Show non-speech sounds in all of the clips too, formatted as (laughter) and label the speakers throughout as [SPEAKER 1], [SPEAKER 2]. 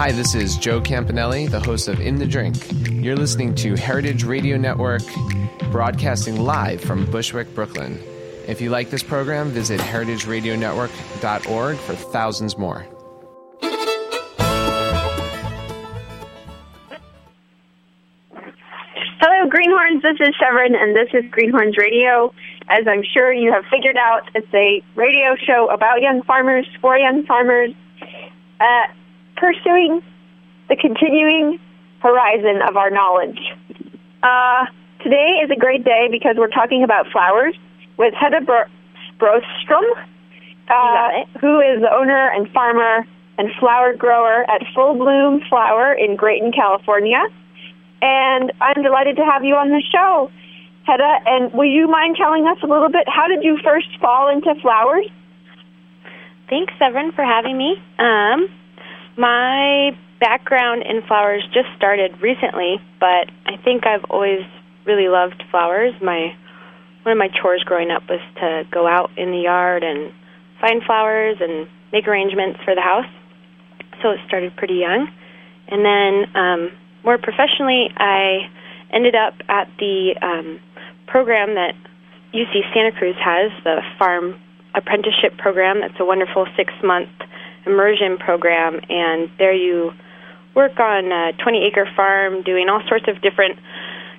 [SPEAKER 1] Hi, this is Joe Campanelli, the host of In the Drink. You're listening to Heritage Radio Network, broadcasting live from Bushwick, Brooklyn. If you like this program, visit heritageradionetwork.org for thousands more.
[SPEAKER 2] Hello, Greenhorns. This is Severin, and this is Greenhorns Radio. As I'm sure you have figured out, it's a radio show about young farmers for young farmers. Uh, pursuing the continuing horizon of our knowledge. Uh, today is a great day because we're talking about flowers with Hedda Bro- Brorstrom, uh, who is the owner and farmer and flower grower at Full Bloom Flower in Graton, California. And I'm delighted to have you on the show, Hedda. And will you mind telling us a little bit how did you first fall into flowers?
[SPEAKER 3] Thanks, Severin, for having me. Um, my background in flowers just started recently, but I think I've always really loved flowers. My one of my chores growing up was to go out in the yard and find flowers and make arrangements for the house. So it started pretty young. And then um, more professionally, I ended up at the um, program that UC Santa Cruz has, the farm apprenticeship program. That's a wonderful six month immersion program, and there you work on a 20 acre farm doing all sorts of different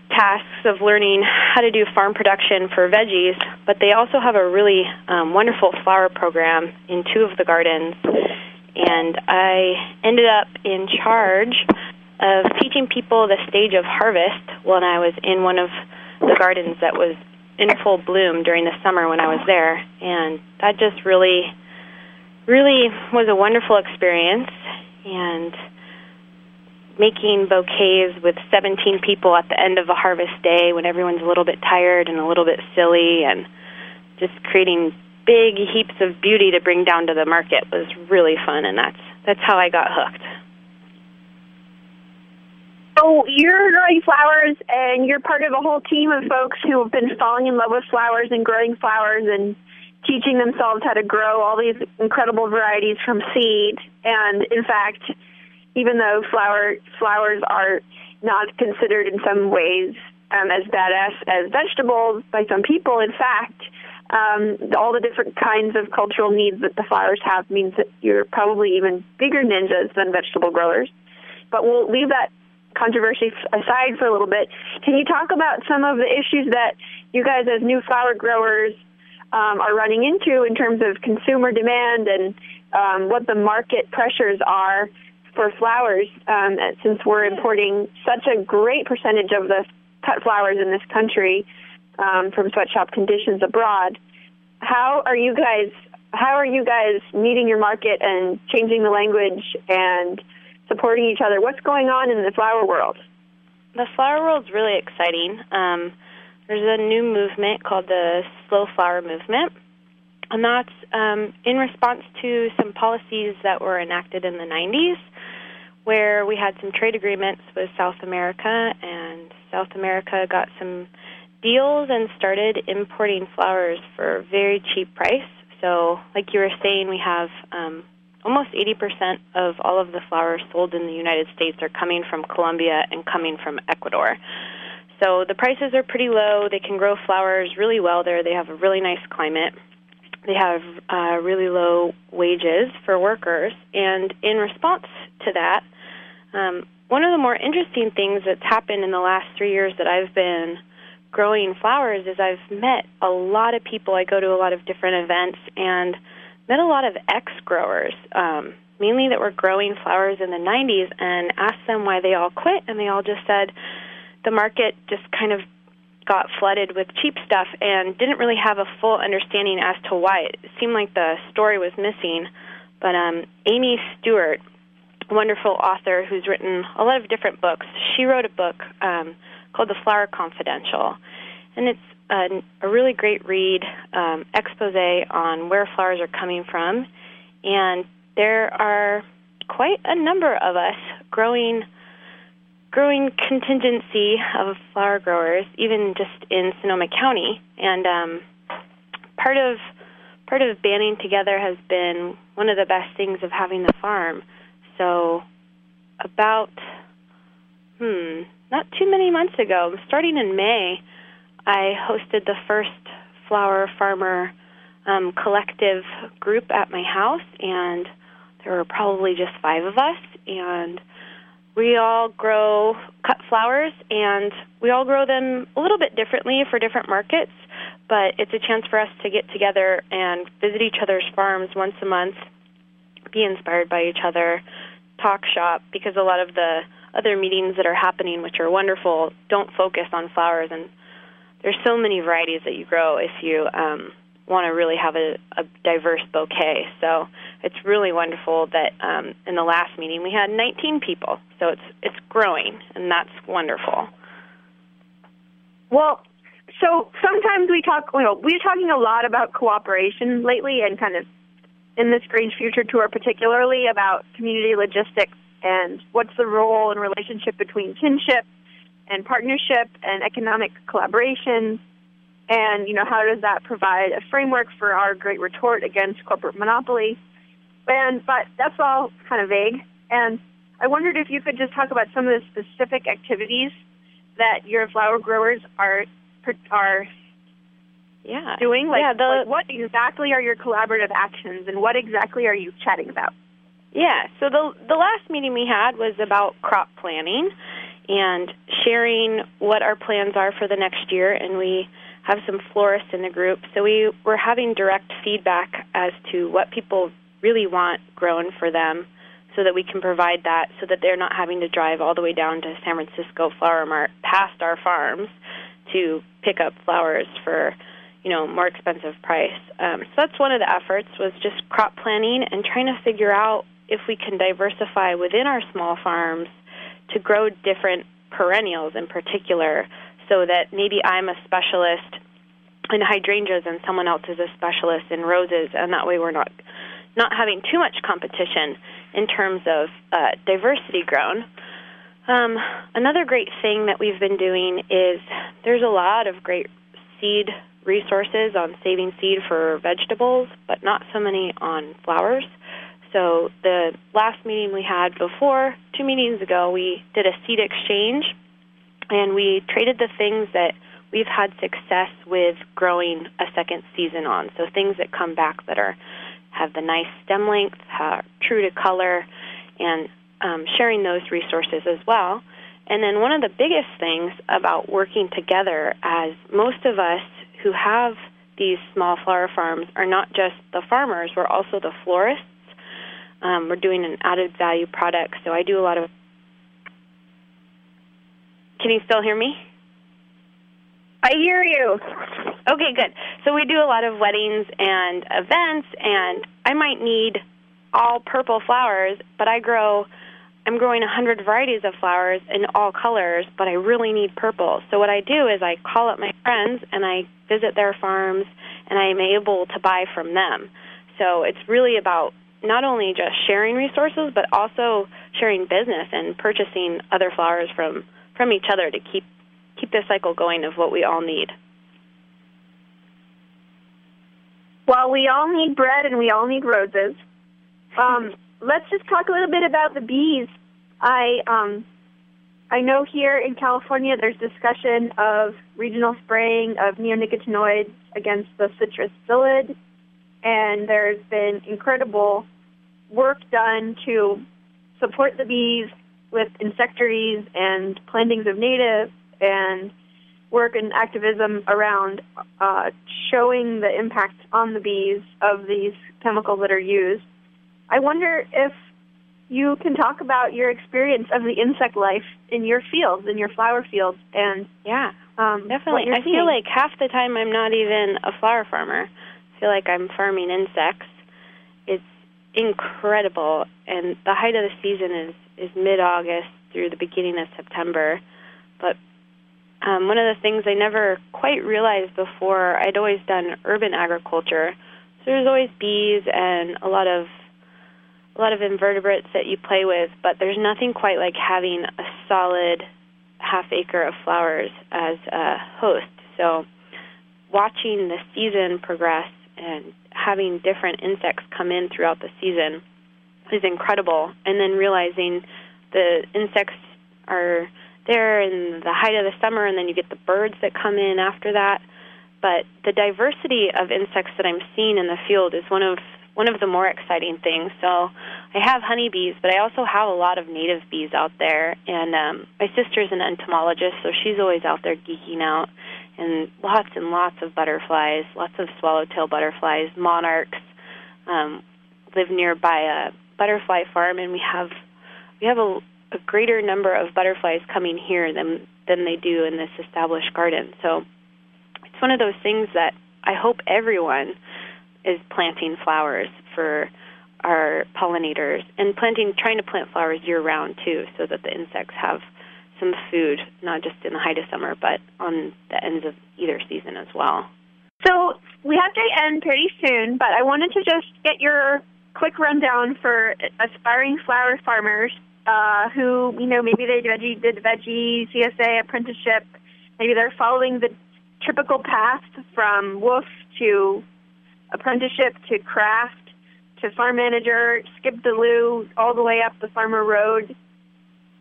[SPEAKER 3] tasks of learning how to do farm production for veggies, but they also have a really um, wonderful flower program in two of the gardens. And I ended up in charge of teaching people the stage of harvest when I was in one of the gardens that was in full bloom during the summer when I was there. And that just really really was a wonderful experience and making bouquets with 17 people at the end of a harvest day when everyone's a little bit tired and a little bit silly and just creating big heaps of beauty to bring down to the market was really fun and that's that's how I got hooked.
[SPEAKER 2] So you're growing flowers and you're part of a whole team of folks who have been falling in love with flowers and growing flowers and teaching themselves how to grow all these incredible varieties from seed. And in fact, even though flower flowers are not considered in some ways um, as badass as vegetables by some people, in fact, um, all the different kinds of cultural needs that the flowers have means that you're probably even bigger ninjas than vegetable growers. But we'll leave that controversy aside for a little bit. Can you talk about some of the issues that you guys, as new flower growers, um, are running into in terms of consumer demand and um, what the market pressures are for flowers, um, since we're importing such a great percentage of the cut flowers in this country um, from sweatshop conditions abroad. How are you guys? How are you guys meeting your market and changing the language and supporting each other? What's going on in the flower world?
[SPEAKER 3] The flower world's really exciting. Um, there's a new movement called the Slow Flower Movement, and that's um, in response to some policies that were enacted in the 90s, where we had some trade agreements with South America, and South America got some deals and started importing flowers for a very cheap price. So, like you were saying, we have um, almost 80% of all of the flowers sold in the United States are coming from Colombia and coming from Ecuador. So the prices are pretty low. They can grow flowers really well there. They have a really nice climate. They have uh, really low wages for workers. And in response to that, um, one of the more interesting things that's happened in the last three years that I've been growing flowers is I've met a lot of people. I go to a lot of different events and met a lot of ex growers, um, mainly that were growing flowers in the 90s, and asked them why they all quit. And they all just said the market just kind of got flooded with cheap stuff and didn't really have a full understanding as to why. It seemed like the story was missing. But um, Amy Stewart, wonderful author who's written a lot of different books, she wrote a book um, called The Flower Confidential. And it's a, a really great read, um, expose on where flowers are coming from. And there are quite a number of us growing growing contingency of flower growers, even just in Sonoma County. And um, part of part of banding together has been one of the best things of having the farm. So about hmm, not too many months ago, starting in May, I hosted the first flower farmer um, collective group at my house, and there were probably just five of us, and we all grow cut flowers, and we all grow them a little bit differently for different markets. But it's a chance for us to get together and visit each other's farms once a month, be inspired by each other, talk shop, because a lot of the other meetings that are happening, which are wonderful, don't focus on flowers and there's so many varieties that you grow if you um, want to really have a, a diverse bouquet. So it's really wonderful that um, in the last meeting we had 19 people. So it's it's growing, and that's wonderful.
[SPEAKER 2] Well, so sometimes we talk. You know, we're talking a lot about cooperation lately, and kind of in this Grange Future Tour, particularly about community logistics and what's the role and relationship between kinship and partnership and economic collaboration and you know how does that provide a framework for our great retort against corporate monopoly and but that's all kind of vague. And i wondered if you could just talk about some of the specific activities that your flower growers are are
[SPEAKER 3] yeah.
[SPEAKER 2] doing. Like,
[SPEAKER 3] yeah, the,
[SPEAKER 2] like what exactly are your collaborative actions and what exactly are you chatting about?
[SPEAKER 3] Yeah. So the the last meeting we had was about crop planning and sharing what our plans are for the next year. And we have some florists in the group, so we were having direct feedback as to what people really want grown for them, so that we can provide that, so that they're not having to drive all the way down to San Francisco Flower Mart past our farms to pick up flowers for you know more expensive price. Um, so that's one of the efforts was just crop planning and trying to figure out if we can diversify within our small farms to grow different perennials in particular so that maybe I'm a specialist in hydrangeas and someone else is a specialist in roses and that way we're not not having too much competition in terms of uh, diversity grown. Um, another great thing that we've been doing is there's a lot of great seed resources on saving seed for vegetables, but not so many on flowers. So the last meeting we had before, two meetings ago, we did a seed exchange, and we traded the things that we've had success with growing a second season on. So things that come back that are have the nice stem length, true to color, and um, sharing those resources as well. And then one of the biggest things about working together, as most of us who have these small flower farms are not just the farmers, we're also the florists um, we're doing an added value product, so I do a lot of. Can you still hear me?
[SPEAKER 2] I hear you.
[SPEAKER 3] Okay, good. So we do a lot of weddings and events, and I might need all purple flowers, but I grow. I'm growing a hundred varieties of flowers in all colors, but I really need purple. So what I do is I call up my friends and I visit their farms, and I am able to buy from them. So it's really about not only just sharing resources, but also sharing business and purchasing other flowers from from each other to keep keep this cycle going of what we all need.
[SPEAKER 2] Well, we all need bread and we all need roses. Um, (laughs) let's just talk a little bit about the bees. I um, I know here in California there's discussion of regional spraying of neonicotinoids against the citrus psyllid, and there's been incredible work done to support the bees with insectaries and plantings of native and work and activism around uh, showing the impact on the bees of these chemicals that are used. I wonder if you can talk about your experience of the insect life in your fields, in your flower fields, and
[SPEAKER 3] yeah,
[SPEAKER 2] um,
[SPEAKER 3] definitely. I
[SPEAKER 2] seeing.
[SPEAKER 3] feel like half the time I'm not even a flower farmer. I feel like I'm farming insects. It's incredible, and the height of the season is is mid August through the beginning of September. But um, one of the things I never quite realized before, I'd always done urban agriculture, so there's always bees and a lot of a lot of invertebrates that you play with, but there's nothing quite like having a solid half acre of flowers as a host. So watching the season progress and having different insects come in throughout the season is incredible. And then realizing the insects are there in the height of the summer, and then you get the birds that come in after that. But the diversity of insects that I'm seeing in the field is one of one of the more exciting things. So I have honeybees, but I also have a lot of native bees out there. And um, my sister's an entomologist, so she's always out there geeking out. And lots and lots of butterflies, lots of swallowtail butterflies, monarchs. Um, live nearby a butterfly farm, and we have we have a, a greater number of butterflies coming here than than they do in this established garden. So it's one of those things that I hope everyone is planting flowers for our pollinators and planting trying to plant flowers year round too so that the insects have some food not just in the height of summer but on the ends of either season as well
[SPEAKER 2] so we have to end pretty soon but i wanted to just get your quick rundown for aspiring flower farmers uh, who you know maybe they veggie, did veggie csa apprenticeship maybe they're following the typical path from WWOOF to apprenticeship to craft to farm manager, skip the loo all the way up the farmer road,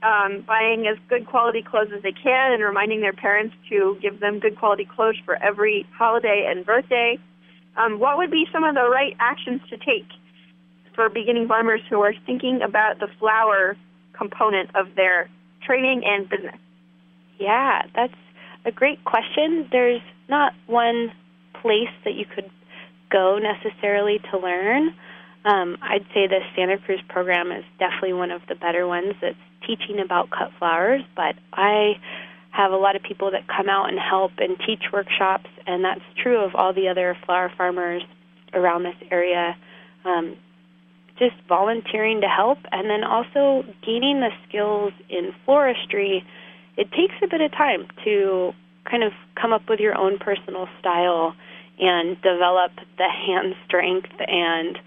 [SPEAKER 2] um, buying as good quality clothes as they can and reminding their parents to give them good quality clothes for every holiday and birthday. Um, what would be some of the right actions to take for beginning farmers who are thinking about the flower component of their training and business?
[SPEAKER 3] Yeah, that's a great question. There's not one place that you could go necessarily to learn. Um, I'd say the Santa Cruz program is definitely one of the better ones that's teaching about cut flowers, but I have a lot of people that come out and help and teach workshops, and that's true of all the other flower farmers around this area. Um, just volunteering to help, and then also gaining the skills in floristry. It takes a bit of time to kind of come up with your own personal style and develop the hand strength and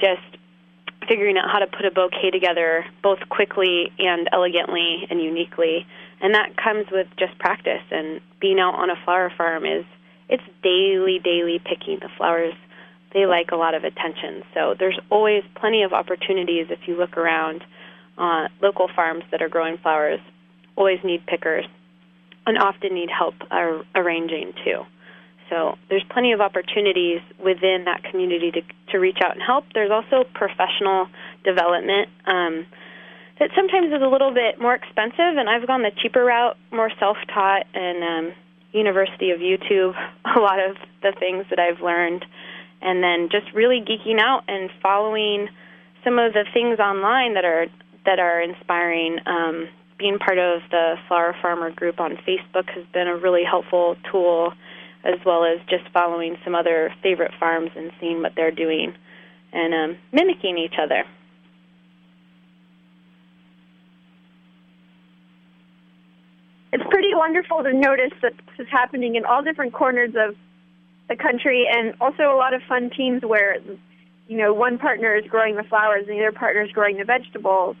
[SPEAKER 3] just figuring out how to put a bouquet together both quickly and elegantly and uniquely. And that comes with just practice and being out on a flower farm is it's daily, daily picking the flowers. They like a lot of attention. So there's always plenty of opportunities if you look around uh, local farms that are growing flowers, always need pickers and often need help uh, arranging too. So there's plenty of opportunities within that community to, to reach out and help. There's also professional development um, that sometimes is a little bit more expensive, and I've gone the cheaper route, more self-taught, and um, University of YouTube. (laughs) A lot of the things that I've learned, and then just really geeking out and following some of the things online that are that are inspiring. Um, being part of the Flower Farmer group on Facebook has been a really helpful tool as well as just following some other favorite farms and seeing what they're doing and um, mimicking each other.
[SPEAKER 2] It's pretty wonderful to notice that this is happening in all different corners of the country, and also a lot of fun teams where, you know, one partner is growing the flowers and the other partner is growing the vegetables,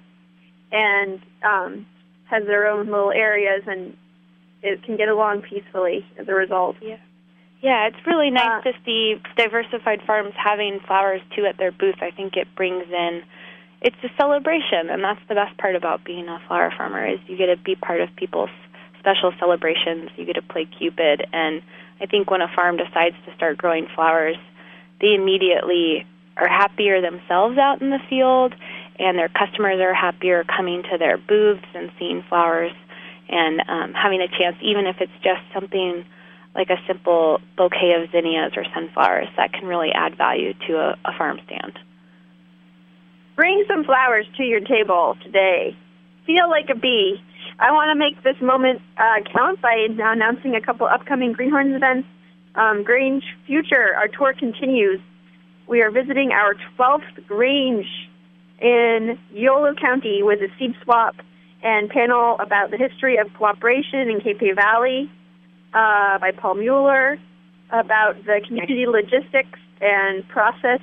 [SPEAKER 2] and um, has their own little areas, and it can get along peacefully as a result.
[SPEAKER 3] Yeah. Yeah, it's really nice uh, to see diversified farms having flowers too at their booth. I think it brings in it's a celebration and that's the best part about being a flower farmer is you get to be part of people's special celebrations. You get to play Cupid and I think when a farm decides to start growing flowers, they immediately are happier themselves out in the field and their customers are happier coming to their booths and seeing flowers and um, having a chance, even if it's just something like a simple bouquet of zinnias or sunflowers, that can really add value to a, a farm stand.
[SPEAKER 2] Bring some flowers to your table today. Feel like a bee. I want to make this moment uh, count by announcing a couple upcoming Greenhorns events. Um, Grange Future, our tour continues. We are visiting our 12th Grange in Yolo County with a seed swap and panel about the history of cooperation in Capay Valley uh, by Paul Muller, about the community logistics and process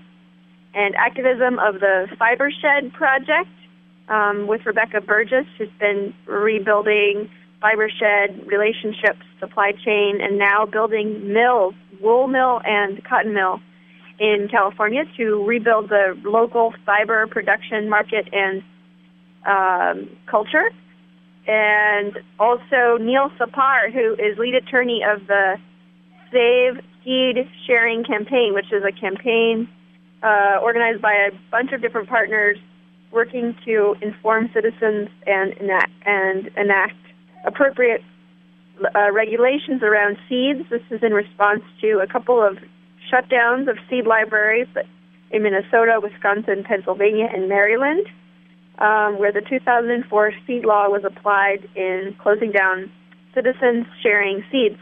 [SPEAKER 2] and activism of the Fiber Shed project um, with Rebecca Burgess, who's been rebuilding fiber shed relationships, supply chain, and now building mills, wool mill and cotton mill in California to rebuild the local fiber production market and um, culture. And also Neil Thapar, who is lead attorney of the Save Seed Sharing Campaign, which is a campaign uh, organized by a bunch of different partners working to inform citizens and enact, and enact appropriate uh, regulations around seeds. This is in response to a couple of shutdowns of seed libraries in Minnesota, Wisconsin, Pennsylvania, and Maryland, um, where the 2004 seed law was applied in closing down citizens sharing seeds.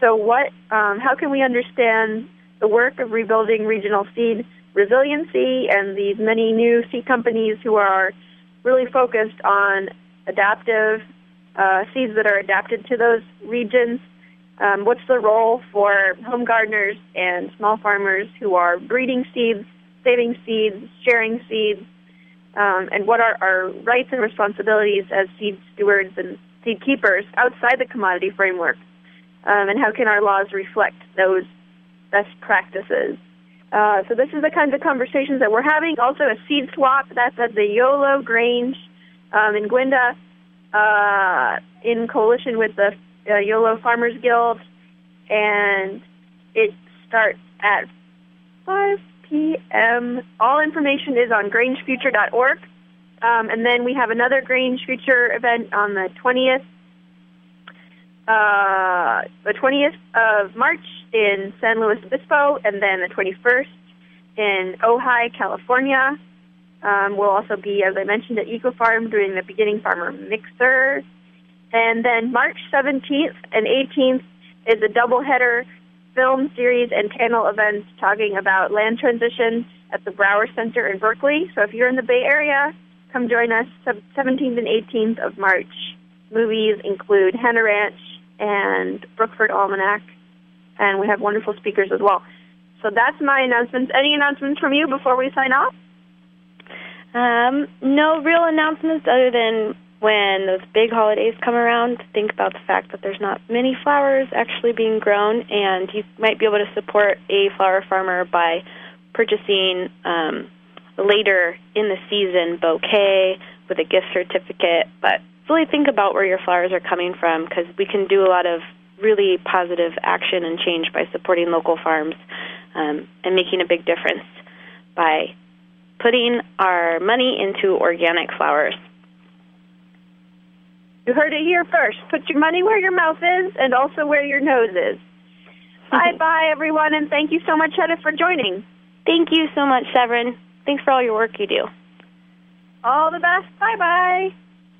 [SPEAKER 2] So, what? Um, how can we understand the work of rebuilding regional seed resiliency and these many new seed companies who are really focused on adaptive uh, seeds that are adapted to those regions? Um, what's the role for home gardeners and small farmers who are breeding seeds, saving seeds, sharing seeds, um, and what are our rights and responsibilities as seed stewards and seed keepers outside the commodity framework? Um, and how can our laws reflect those best practices? Uh, so this is the kinds of conversations that we're having. Also, a seed swap that's at the Yolo Grange um, in Guinda, uh, in coalition with the uh, Yolo Farmers Guild, and it starts at 5 p.m. All information is on grangefuture.org. Um, and then we have another Grange Future event on the 20th, uh, the 20th of March in San Luis Obispo, and then the 21st in Ojai, California. Um, we'll also be, as I mentioned, at Eco Farm doing the Beginning Farmer Mixer. And then March 17th and 18th is a doubleheader film series and panel events talking about land transition at the Brower Center in Berkeley. So if you're in the Bay Area, come join us 17th and 18th of March. Movies include Hanna Ranch and Brookford Almanac, and we have wonderful speakers as well. So that's my announcements. Any announcements from you before we sign off?
[SPEAKER 3] Um, no real announcements other than when those big holidays come around, think about the fact that there's not many flowers actually being grown, and you might be able to support a flower farmer by purchasing um, later in the season bouquet with a gift certificate. But really think about where your flowers are coming from because we can do a lot of really positive action and change by supporting local farms um, and making a big difference by putting our money into organic flowers.
[SPEAKER 2] You heard it here first. Put your money where your mouth is and also where your nose is. (laughs) bye bye, everyone, and thank you so much, Hedda, for joining.
[SPEAKER 3] Thank you so much, Severin. Thanks for all your work you do.
[SPEAKER 2] All the best. Bye bye.